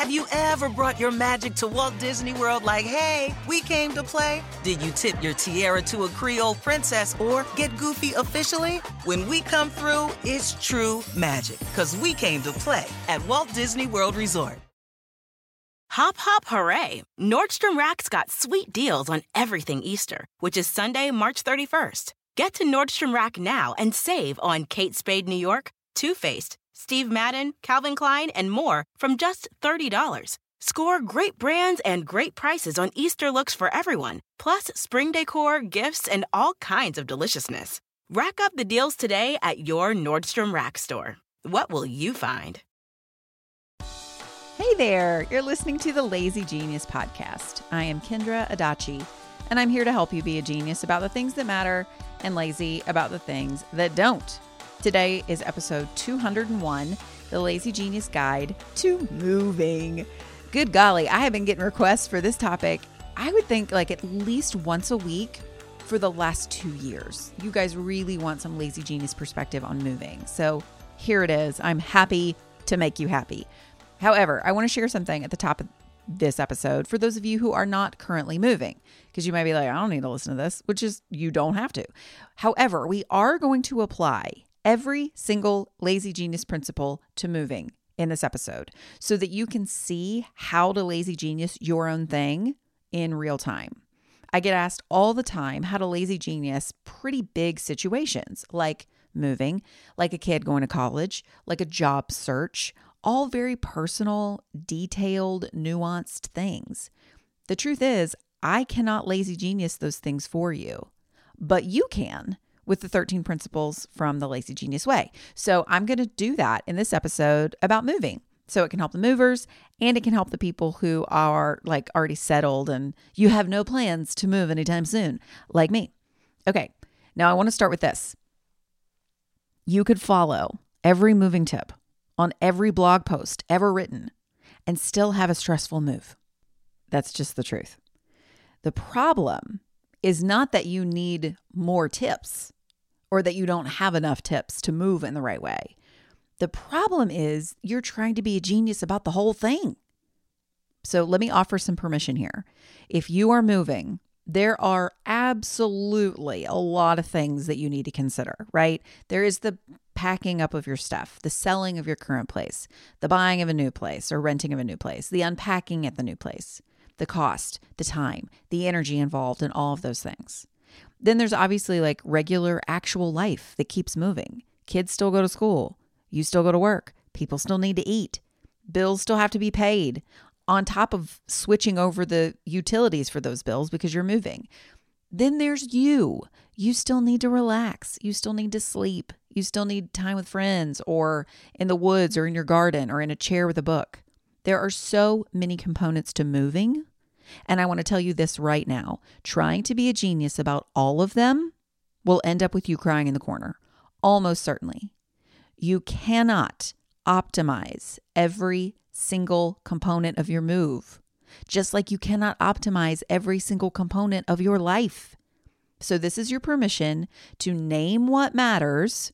Have you ever brought your magic to Walt Disney World like, hey, we came to play? Did you tip your tiara to a Creole princess or get goofy officially? When we come through, it's true magic, because we came to play at Walt Disney World Resort. Hop, hop, hooray! Nordstrom Rack's got sweet deals on everything Easter, which is Sunday, March 31st. Get to Nordstrom Rack now and save on Kate Spade New York, Too Faced, Steve Madden, Calvin Klein, and more from just $30. Score great brands and great prices on Easter looks for everyone, plus spring decor, gifts, and all kinds of deliciousness. Rack up the deals today at your Nordstrom Rack store. What will you find? Hey there, you're listening to the Lazy Genius podcast. I am Kendra Adachi, and I'm here to help you be a genius about the things that matter and lazy about the things that don't. Today is episode 201 The Lazy Genius Guide to Moving. Good golly, I have been getting requests for this topic, I would think like at least once a week for the last two years. You guys really want some lazy genius perspective on moving. So here it is. I'm happy to make you happy. However, I want to share something at the top of this episode for those of you who are not currently moving, because you might be like, I don't need to listen to this, which is you don't have to. However, we are going to apply every single lazy genius principle to moving in this episode so that you can see how to lazy genius your own thing in real time. I get asked all the time how to lazy genius pretty big situations like moving, like a kid going to college, like a job search, all very personal, detailed, nuanced things. The truth is, I cannot lazy genius those things for you, but you can with the 13 principles from the Lazy Genius Way. So I'm going to do that in this episode about moving. So it can help the movers and it can help the people who are like already settled and you have no plans to move anytime soon, like me. Okay, now I want to start with this. You could follow every moving tip on every blog post ever written and still have a stressful move. That's just the truth. The problem is not that you need more tips or that you don't have enough tips to move in the right way. The problem is you're trying to be a genius about the whole thing. So let me offer some permission here. If you are moving, there are absolutely a lot of things that you need to consider, right? There is the packing up of your stuff, the selling of your current place, the buying of a new place or renting of a new place, the unpacking at the new place, the cost, the time, the energy involved in all of those things. Then there's obviously like regular actual life that keeps moving. Kids still go to school, you still go to work, people still need to eat, bills still have to be paid, on top of switching over the utilities for those bills because you're moving. Then there's you. You still need to relax. You still need to sleep. You still need time with friends or in the woods or in your garden or in a chair with a book. There are so many components to moving. And I want to tell you this right now trying to be a genius about all of them will end up with you crying in the corner, almost certainly. You cannot optimize every single component of your move, just like you cannot optimize every single component of your life. So, this is your permission to name what matters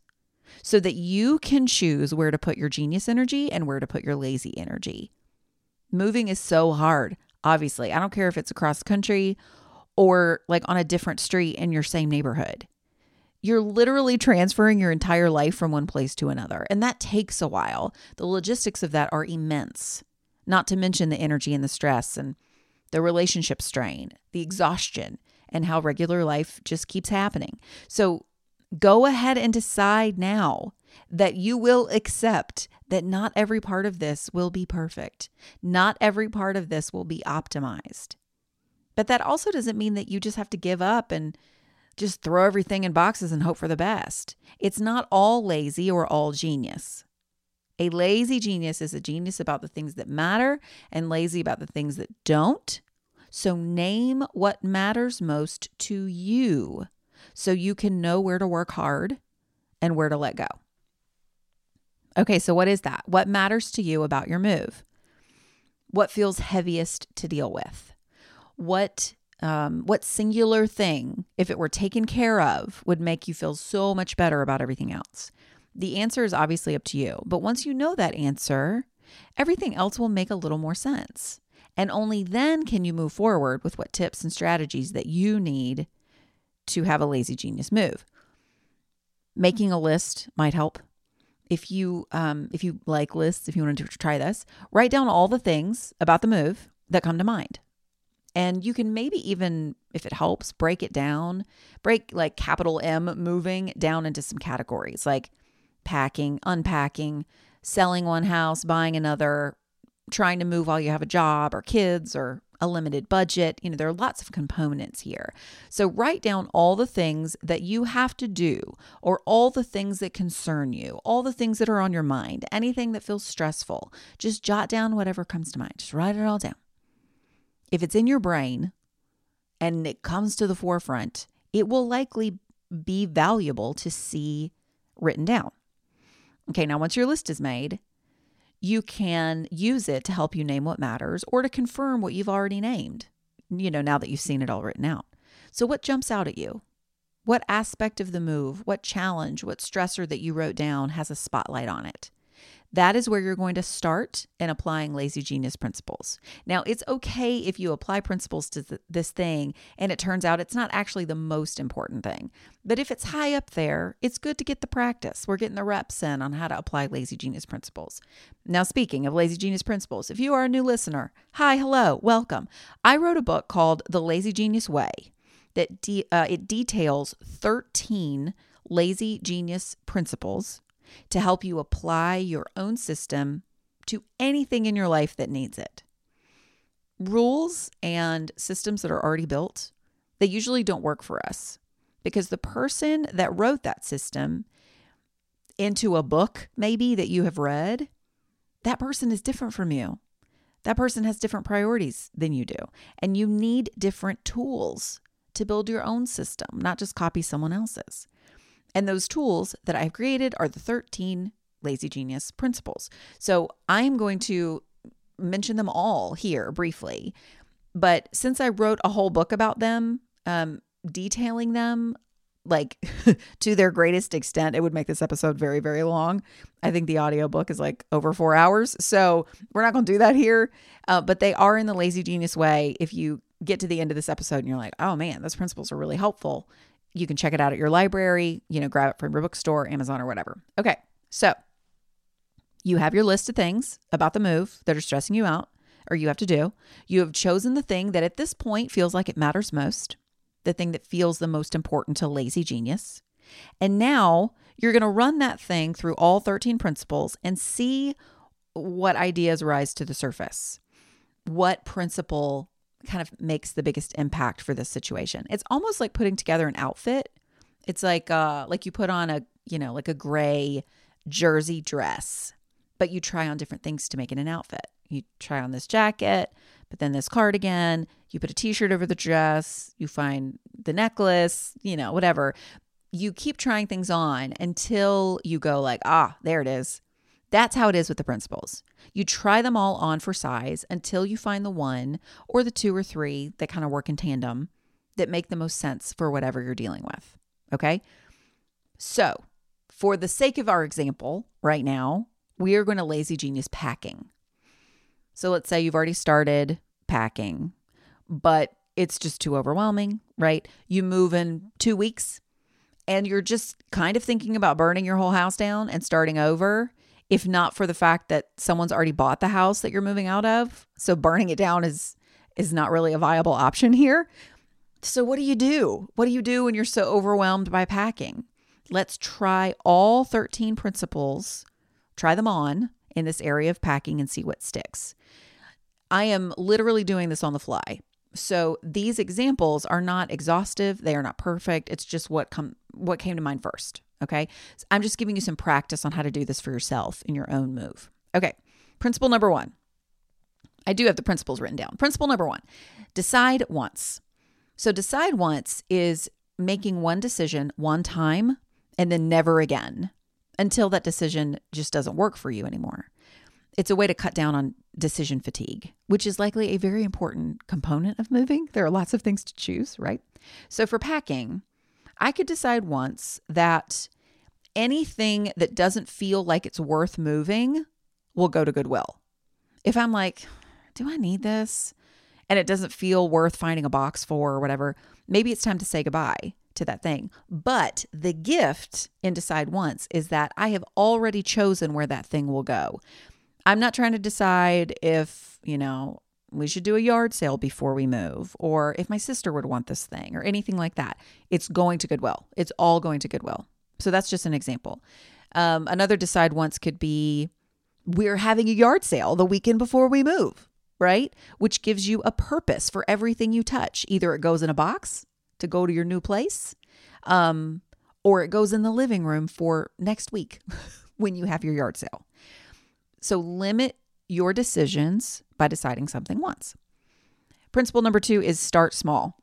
so that you can choose where to put your genius energy and where to put your lazy energy. Moving is so hard, obviously. I don't care if it's across country or like on a different street in your same neighborhood. You're literally transferring your entire life from one place to another, and that takes a while. The logistics of that are immense, not to mention the energy and the stress and the relationship strain, the exhaustion, and how regular life just keeps happening. So, Go ahead and decide now that you will accept that not every part of this will be perfect. Not every part of this will be optimized. But that also doesn't mean that you just have to give up and just throw everything in boxes and hope for the best. It's not all lazy or all genius. A lazy genius is a genius about the things that matter and lazy about the things that don't. So name what matters most to you so you can know where to work hard and where to let go. Okay, so what is that? What matters to you about your move? What feels heaviest to deal with? What um, what singular thing, if it were taken care of, would make you feel so much better about everything else? The answer is obviously up to you. But once you know that answer, everything else will make a little more sense. And only then can you move forward with what tips and strategies that you need to have a lazy genius move. Making a list might help. If you um, if you like lists, if you want to try this, write down all the things about the move that come to mind. And you can maybe even, if it helps, break it down, break like capital M moving down into some categories like packing, unpacking, selling one house, buying another, trying to move while you have a job or kids or a limited budget. You know, there are lots of components here. So write down all the things that you have to do or all the things that concern you, all the things that are on your mind, anything that feels stressful. Just jot down whatever comes to mind. Just write it all down. If it's in your brain and it comes to the forefront, it will likely be valuable to see written down. Okay, now once your list is made, you can use it to help you name what matters or to confirm what you've already named, you know, now that you've seen it all written out. So, what jumps out at you? What aspect of the move, what challenge, what stressor that you wrote down has a spotlight on it? That is where you're going to start in applying lazy genius principles. Now, it's okay if you apply principles to th- this thing and it turns out it's not actually the most important thing. But if it's high up there, it's good to get the practice. We're getting the reps in on how to apply lazy genius principles. Now, speaking of lazy genius principles, if you are a new listener, hi, hello, welcome. I wrote a book called The Lazy Genius Way that de- uh, it details 13 lazy genius principles to help you apply your own system to anything in your life that needs it. Rules and systems that are already built, they usually don't work for us because the person that wrote that system into a book, maybe that you have read, that person is different from you. That person has different priorities than you do. And you need different tools to build your own system, not just copy someone else's. And those tools that I've created are the 13 Lazy Genius principles. So I'm going to mention them all here briefly. But since I wrote a whole book about them, um, detailing them like to their greatest extent, it would make this episode very, very long. I think the audiobook is like over four hours. So we're not going to do that here. Uh, but they are in the Lazy Genius way. If you get to the end of this episode and you're like, oh man, those principles are really helpful, you can check it out at your library, you know, grab it from your bookstore, Amazon, or whatever. Okay, so you have your list of things about the move that are stressing you out or you have to do. You have chosen the thing that at this point feels like it matters most, the thing that feels the most important to lazy genius. And now you're going to run that thing through all 13 principles and see what ideas rise to the surface. What principle kind of makes the biggest impact for this situation. It's almost like putting together an outfit. It's like uh like you put on a, you know, like a gray jersey dress, but you try on different things to make it an outfit. You try on this jacket, but then this cardigan, you put a t-shirt over the dress, you find the necklace, you know, whatever. You keep trying things on until you go like, "Ah, there it is. That's how it is with the principles. You try them all on for size until you find the one or the two or three that kind of work in tandem that make the most sense for whatever you're dealing with. Okay. So, for the sake of our example right now, we are going to lazy genius packing. So, let's say you've already started packing, but it's just too overwhelming, right? You move in two weeks and you're just kind of thinking about burning your whole house down and starting over if not for the fact that someone's already bought the house that you're moving out of. So burning it down is is not really a viable option here. So what do you do? What do you do when you're so overwhelmed by packing? Let's try all 13 principles. Try them on in this area of packing and see what sticks. I am literally doing this on the fly. So these examples are not exhaustive, they are not perfect. It's just what come what came to mind first. Okay. So I'm just giving you some practice on how to do this for yourself in your own move. Okay. Principle number one. I do have the principles written down. Principle number one decide once. So, decide once is making one decision one time and then never again until that decision just doesn't work for you anymore. It's a way to cut down on decision fatigue, which is likely a very important component of moving. There are lots of things to choose, right? So, for packing, I could decide once that anything that doesn't feel like it's worth moving will go to Goodwill. If I'm like, do I need this? And it doesn't feel worth finding a box for or whatever, maybe it's time to say goodbye to that thing. But the gift in Decide Once is that I have already chosen where that thing will go. I'm not trying to decide if, you know, we should do a yard sale before we move, or if my sister would want this thing, or anything like that. It's going to Goodwill. It's all going to Goodwill. So that's just an example. Um, another decide once could be we're having a yard sale the weekend before we move, right? Which gives you a purpose for everything you touch. Either it goes in a box to go to your new place, um, or it goes in the living room for next week when you have your yard sale. So limit your decisions by deciding something once. Principle number two is start small.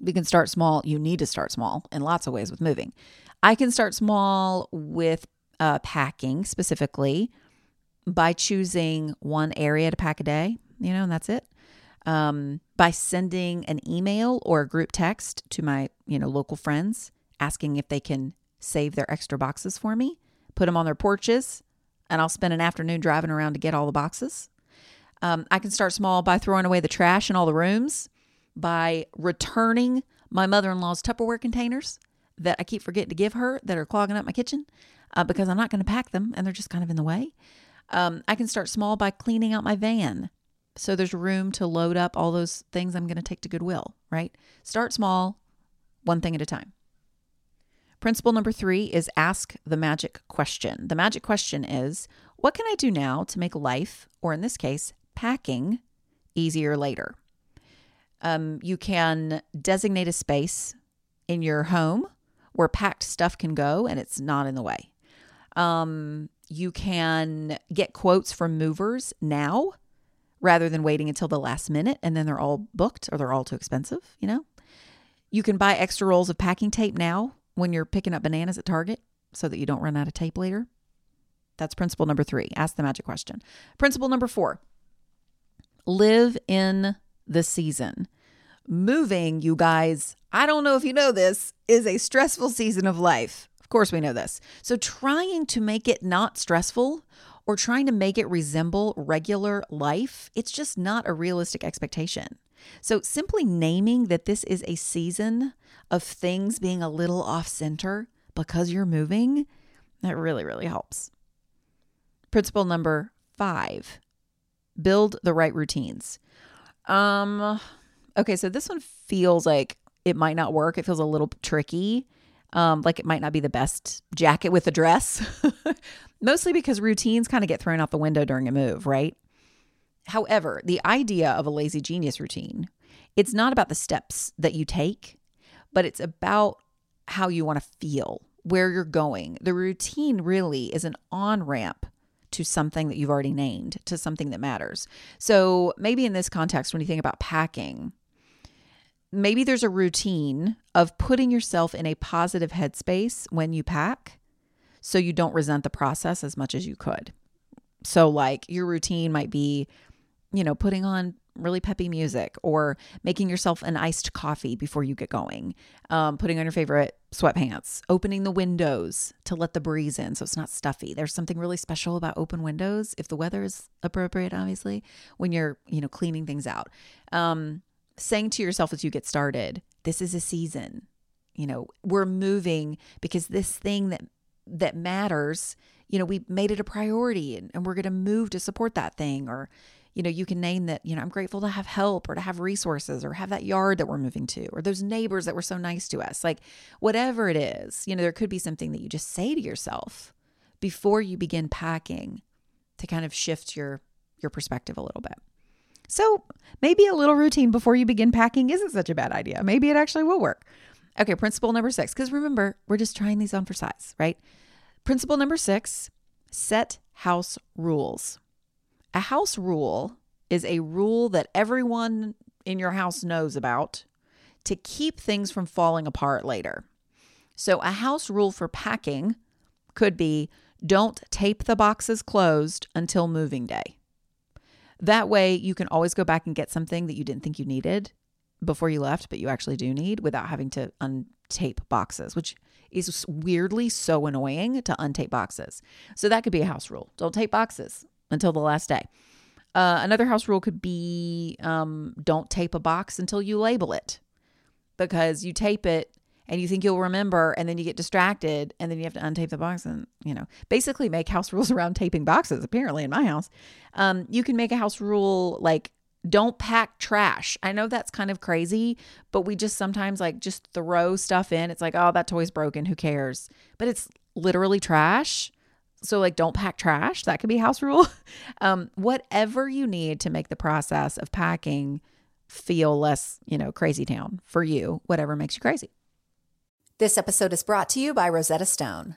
We can start small. You need to start small in lots of ways with moving. I can start small with uh, packing specifically by choosing one area to pack a day, you know, and that's it. Um, by sending an email or a group text to my, you know, local friends asking if they can save their extra boxes for me, put them on their porches, and I'll spend an afternoon driving around to get all the boxes. Um, I can start small by throwing away the trash in all the rooms, by returning my mother in law's Tupperware containers that I keep forgetting to give her that are clogging up my kitchen uh, because I'm not going to pack them and they're just kind of in the way. Um, I can start small by cleaning out my van. So there's room to load up all those things I'm going to take to Goodwill, right? Start small, one thing at a time. Principle number three is ask the magic question. The magic question is what can I do now to make life, or in this case, packing, easier later? Um, you can designate a space in your home where packed stuff can go and it's not in the way. Um, you can get quotes from movers now rather than waiting until the last minute and then they're all booked or they're all too expensive, you know? You can buy extra rolls of packing tape now when you're picking up bananas at Target so that you don't run out of tape later? That's principle number three. Ask the magic question. Principle number four live in the season. Moving, you guys, I don't know if you know this, is a stressful season of life. Of course, we know this. So, trying to make it not stressful or trying to make it resemble regular life, it's just not a realistic expectation. So, simply naming that this is a season of things being a little off center because you're moving, that really, really helps. Principle number five build the right routines. Um, okay, so this one feels like it might not work. It feels a little tricky. Um, like it might not be the best jacket with a dress, mostly because routines kind of get thrown out the window during a move, right? However, the idea of a lazy genius routine, it's not about the steps that you take, but it's about how you want to feel, where you're going. The routine really is an on ramp to something that you've already named, to something that matters. So maybe in this context, when you think about packing, maybe there's a routine of putting yourself in a positive headspace when you pack so you don't resent the process as much as you could. So, like, your routine might be you know, putting on really peppy music or making yourself an iced coffee before you get going, um, putting on your favorite sweatpants, opening the windows to let the breeze in so it's not stuffy. There's something really special about open windows if the weather is appropriate, obviously, when you're, you know, cleaning things out. Um, saying to yourself as you get started, this is a season. You know, we're moving because this thing that that matters, you know, we made it a priority and, and we're to move to support that thing or you know, you can name that, you know, I'm grateful to have help or to have resources or have that yard that we're moving to or those neighbors that were so nice to us. Like whatever it is, you know, there could be something that you just say to yourself before you begin packing to kind of shift your your perspective a little bit. So, maybe a little routine before you begin packing isn't such a bad idea. Maybe it actually will work. Okay, principle number 6 because remember, we're just trying these on for size, right? Principle number 6, set house rules. A house rule is a rule that everyone in your house knows about to keep things from falling apart later. So, a house rule for packing could be don't tape the boxes closed until moving day. That way, you can always go back and get something that you didn't think you needed before you left, but you actually do need without having to untape boxes, which is weirdly so annoying to untape boxes. So that could be a house rule. Don't tape boxes until the last day. Uh, another house rule could be um, don't tape a box until you label it because you tape it and you think you'll remember and then you get distracted and then you have to untape the box and you know basically make house rules around taping boxes apparently in my house um, you can make a house rule like don't pack trash. I know that's kind of crazy, but we just sometimes like just throw stuff in. It's like, oh, that toy's broken. Who cares? But it's literally trash. So, like, don't pack trash. That could be house rule. um, whatever you need to make the process of packing feel less, you know, crazy town for you, whatever makes you crazy. This episode is brought to you by Rosetta Stone.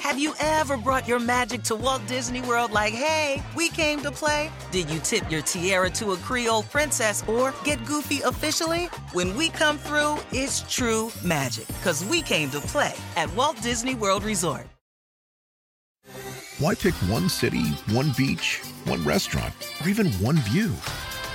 Have you ever brought your magic to Walt Disney World like, hey, we came to play? Did you tip your tiara to a Creole princess or get goofy officially? When we come through, it's true magic because we came to play at Walt Disney World Resort. Why pick one city, one beach, one restaurant, or even one view?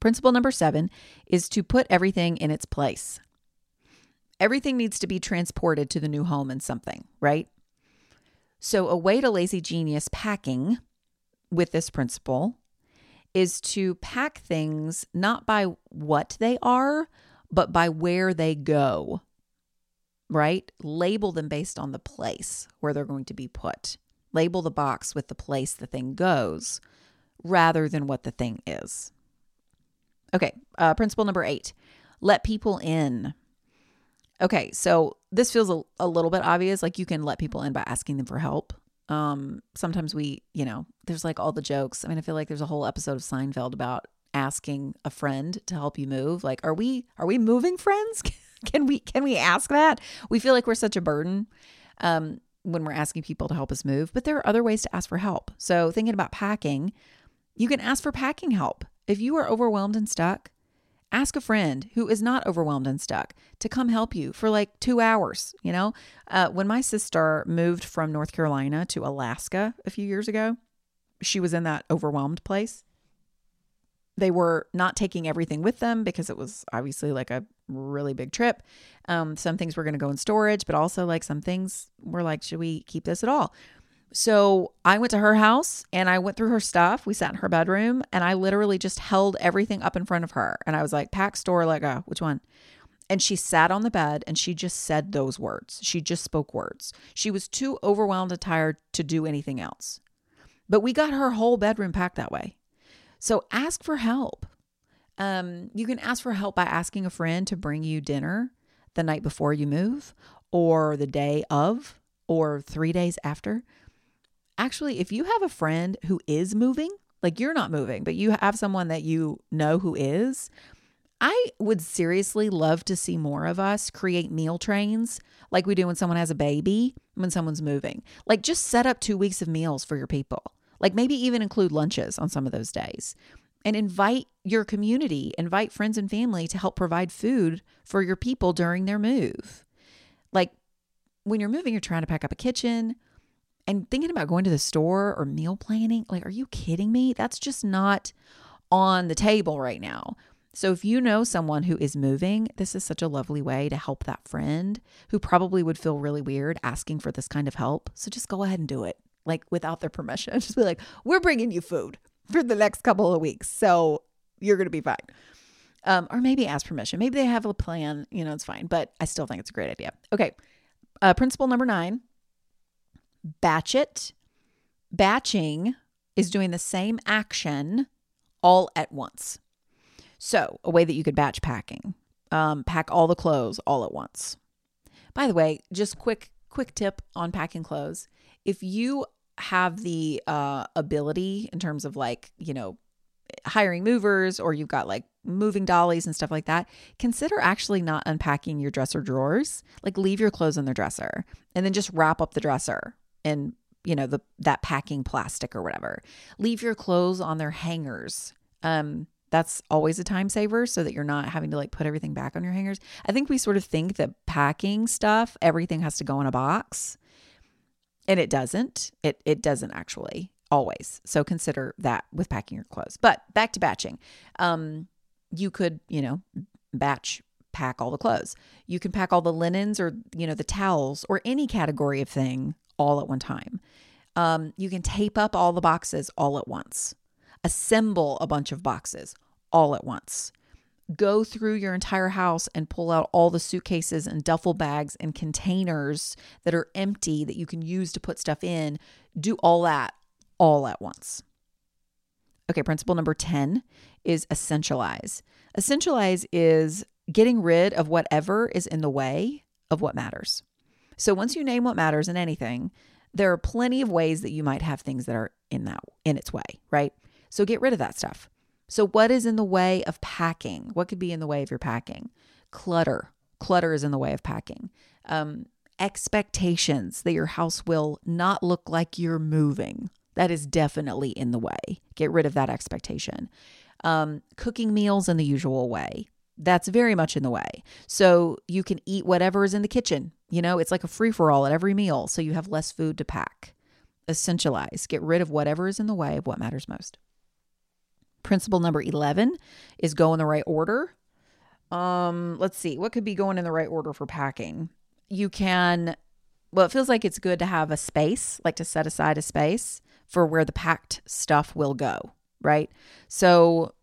Principle number seven is to put everything in its place. Everything needs to be transported to the new home in something, right? So, a way to lazy genius packing with this principle is to pack things not by what they are, but by where they go, right? Label them based on the place where they're going to be put. Label the box with the place the thing goes rather than what the thing is. Okay, uh, principle number eight let people in. Okay, so this feels a, a little bit obvious. Like you can let people in by asking them for help. Um, sometimes we, you know, there's like all the jokes. I mean, I feel like there's a whole episode of Seinfeld about asking a friend to help you move. Like, are we are we moving friends? can we can we ask that? We feel like we're such a burden. Um, when we're asking people to help us move, but there are other ways to ask for help. So, thinking about packing, you can ask for packing help. If you are overwhelmed and stuck, ask a friend who is not overwhelmed and stuck to come help you for like two hours. You know, uh, when my sister moved from North Carolina to Alaska a few years ago, she was in that overwhelmed place. They were not taking everything with them because it was obviously like a really big trip. Um, some things were going to go in storage, but also like some things were like, should we keep this at all? So I went to her house and I went through her stuff. We sat in her bedroom and I literally just held everything up in front of her. And I was like, pack, store, let go, which one? And she sat on the bed and she just said those words. She just spoke words. She was too overwhelmed and tired to do anything else. But we got her whole bedroom packed that way. So ask for help. Um, you can ask for help by asking a friend to bring you dinner the night before you move, or the day of, or three days after. Actually, if you have a friend who is moving, like you're not moving, but you have someone that you know who is, I would seriously love to see more of us create meal trains like we do when someone has a baby, when someone's moving. Like just set up two weeks of meals for your people. Like maybe even include lunches on some of those days and invite your community, invite friends and family to help provide food for your people during their move. Like when you're moving, you're trying to pack up a kitchen and thinking about going to the store or meal planning. Like, are you kidding me? That's just not on the table right now. So, if you know someone who is moving, this is such a lovely way to help that friend who probably would feel really weird asking for this kind of help. So, just go ahead and do it, like without their permission. Just be like, we're bringing you food for the next couple of weeks. So, you're going to be fine. Um, or maybe ask permission. Maybe they have a plan, you know, it's fine, but I still think it's a great idea. Okay. Uh, principle number nine batch it. Batching is doing the same action all at once. So, a way that you could batch packing um, pack all the clothes all at once. By the way, just quick quick tip on packing clothes. If you have the uh, ability in terms of like, you know, hiring movers or you've got like moving dollies and stuff like that, consider actually not unpacking your dresser drawers. Like leave your clothes in the dresser and then just wrap up the dresser in, you know, the that packing plastic or whatever. Leave your clothes on their hangers. Um that's always a time saver so that you're not having to like put everything back on your hangers. I think we sort of think that packing stuff, everything has to go in a box. And it doesn't. It it doesn't actually always. So consider that with packing your clothes. But back to batching. Um you could, you know, batch pack all the clothes. You can pack all the linens or, you know, the towels or any category of thing all at one time. Um, you can tape up all the boxes all at once assemble a bunch of boxes all at once. Go through your entire house and pull out all the suitcases and duffel bags and containers that are empty that you can use to put stuff in. Do all that all at once. Okay, principle number 10 is essentialize. Essentialize is getting rid of whatever is in the way of what matters. So once you name what matters in anything, there are plenty of ways that you might have things that are in that in its way, right? So get rid of that stuff. So, what is in the way of packing? What could be in the way of your packing? Clutter. Clutter is in the way of packing. Um, expectations that your house will not look like you're moving. That is definitely in the way. Get rid of that expectation. Um, cooking meals in the usual way. That's very much in the way. So you can eat whatever is in the kitchen. You know, it's like a free for all at every meal. So you have less food to pack. Essentialize. Get rid of whatever is in the way of what matters most. Principle number 11 is go in the right order. Um, let's see, what could be going in the right order for packing? You can, well, it feels like it's good to have a space, like to set aside a space for where the packed stuff will go, right? So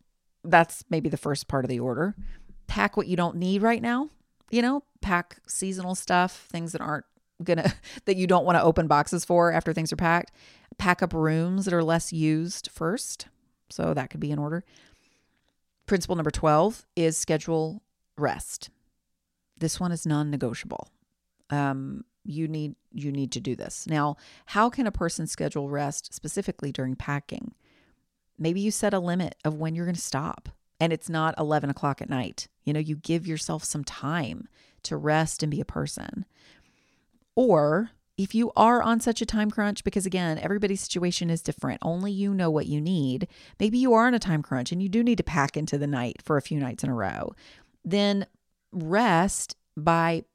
that's maybe the first part of the order. Pack what you don't need right now, you know, pack seasonal stuff, things that aren't gonna, that you don't want to open boxes for after things are packed. Pack up rooms that are less used first so that could be in order. Principle number 12 is schedule rest. This one is non-negotiable. Um, you need you need to do this. Now, how can a person schedule rest specifically during packing? Maybe you set a limit of when you're going to stop and it's not 11 o'clock at night. You know, you give yourself some time to rest and be a person. Or if you are on such a time crunch, because again, everybody's situation is different, only you know what you need. Maybe you are on a time crunch and you do need to pack into the night for a few nights in a row. Then rest by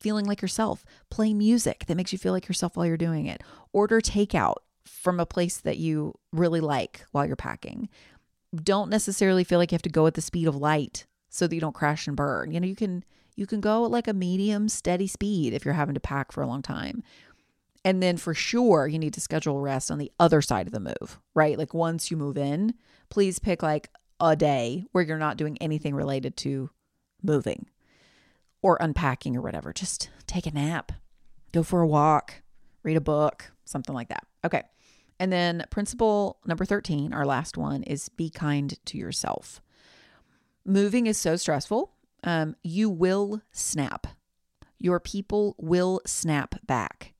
feeling like yourself. Play music that makes you feel like yourself while you're doing it. Order takeout from a place that you really like while you're packing. Don't necessarily feel like you have to go at the speed of light so that you don't crash and burn. You know, you can you can go at like a medium steady speed if you're having to pack for a long time. And then for sure, you need to schedule rest on the other side of the move, right? Like once you move in, please pick like a day where you're not doing anything related to moving or unpacking or whatever. Just take a nap, go for a walk, read a book, something like that. Okay. And then principle number 13, our last one, is be kind to yourself. Moving is so stressful. Um, you will snap. Your people will snap back.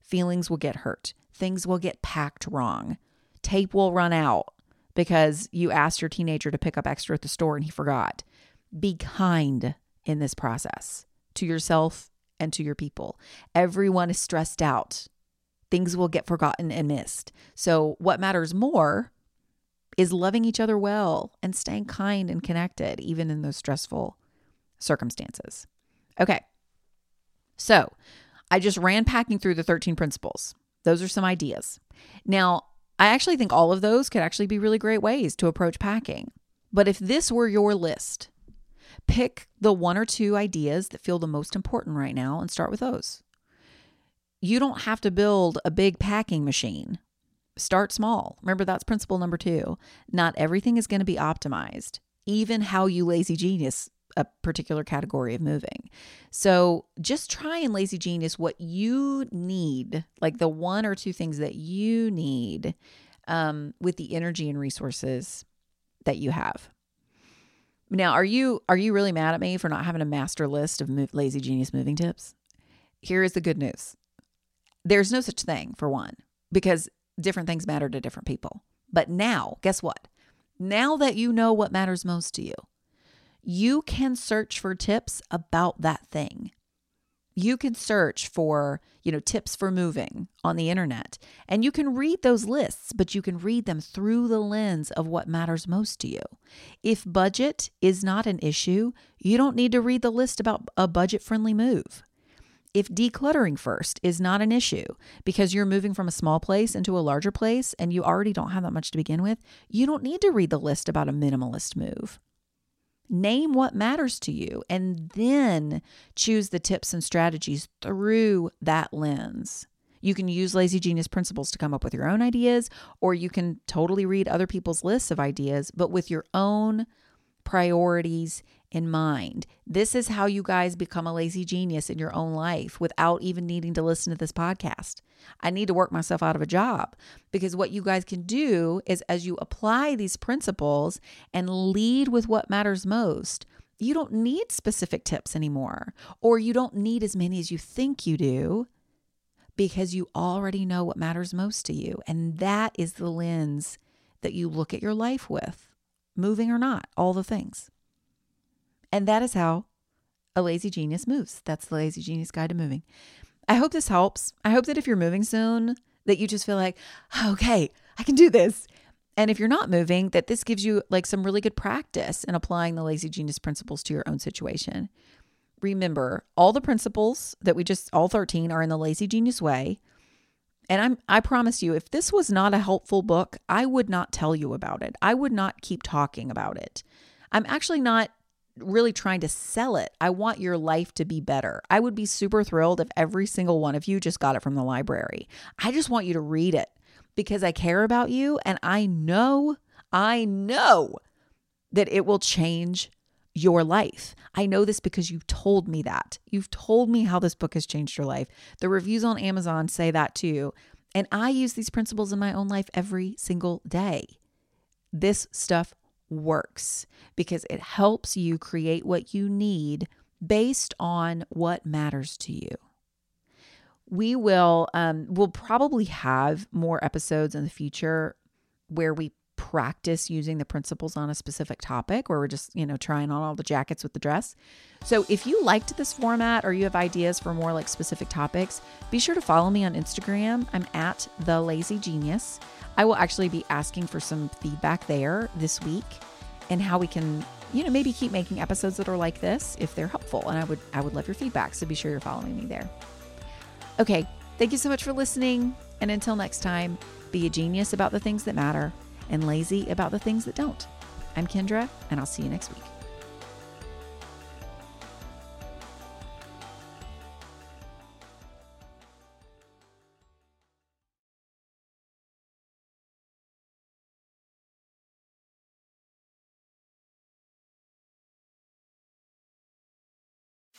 Feelings will get hurt. Things will get packed wrong. Tape will run out because you asked your teenager to pick up extra at the store and he forgot. Be kind in this process to yourself and to your people. Everyone is stressed out. Things will get forgotten and missed. So, what matters more is loving each other well and staying kind and connected, even in those stressful circumstances. Okay. So, I just ran packing through the 13 principles. Those are some ideas. Now, I actually think all of those could actually be really great ways to approach packing. But if this were your list, pick the one or two ideas that feel the most important right now and start with those. You don't have to build a big packing machine. Start small. Remember, that's principle number two. Not everything is going to be optimized, even how you lazy genius a particular category of moving. So just try and lazy genius what you need, like the one or two things that you need um, with the energy and resources that you have. Now, are you are you really mad at me for not having a master list of lazy genius moving tips? Here is the good news. There's no such thing for one because different things matter to different people. But now, guess what? Now that you know what matters most to you, you can search for tips about that thing. You can search for, you know, tips for moving on the internet and you can read those lists, but you can read them through the lens of what matters most to you. If budget is not an issue, you don't need to read the list about a budget friendly move. If decluttering first is not an issue because you're moving from a small place into a larger place and you already don't have that much to begin with, you don't need to read the list about a minimalist move. Name what matters to you and then choose the tips and strategies through that lens. You can use Lazy Genius principles to come up with your own ideas, or you can totally read other people's lists of ideas, but with your own priorities in mind. This is how you guys become a lazy genius in your own life without even needing to listen to this podcast. I need to work myself out of a job because what you guys can do is as you apply these principles and lead with what matters most, you don't need specific tips anymore, or you don't need as many as you think you do because you already know what matters most to you. And that is the lens that you look at your life with moving or not, all the things. And that is how a lazy genius moves. That's the lazy genius guide to moving. I hope this helps. I hope that if you're moving soon, that you just feel like, okay, I can do this. And if you're not moving, that this gives you like some really good practice in applying the lazy genius principles to your own situation. Remember, all the principles that we just all 13 are in the lazy genius way. And I'm I promise you if this was not a helpful book, I would not tell you about it. I would not keep talking about it. I'm actually not really trying to sell it. I want your life to be better. I would be super thrilled if every single one of you just got it from the library. I just want you to read it because I care about you and I know, I know that it will change your life. I know this because you've told me that. You've told me how this book has changed your life. The reviews on Amazon say that too. And I use these principles in my own life every single day. This stuff works because it helps you create what you need based on what matters to you. We will um we'll probably have more episodes in the future where we practice using the principles on a specific topic where we're just, you know, trying on all the jackets with the dress. So if you liked this format or you have ideas for more like specific topics, be sure to follow me on Instagram. I'm at the lazy genius. I will actually be asking for some feedback there this week and how we can, you know, maybe keep making episodes that are like this if they're helpful. And I would I would love your feedback. So be sure you're following me there. Okay, thank you so much for listening. And until next time, be a genius about the things that matter and lazy about the things that don't. I'm Kendra, and I'll see you next week.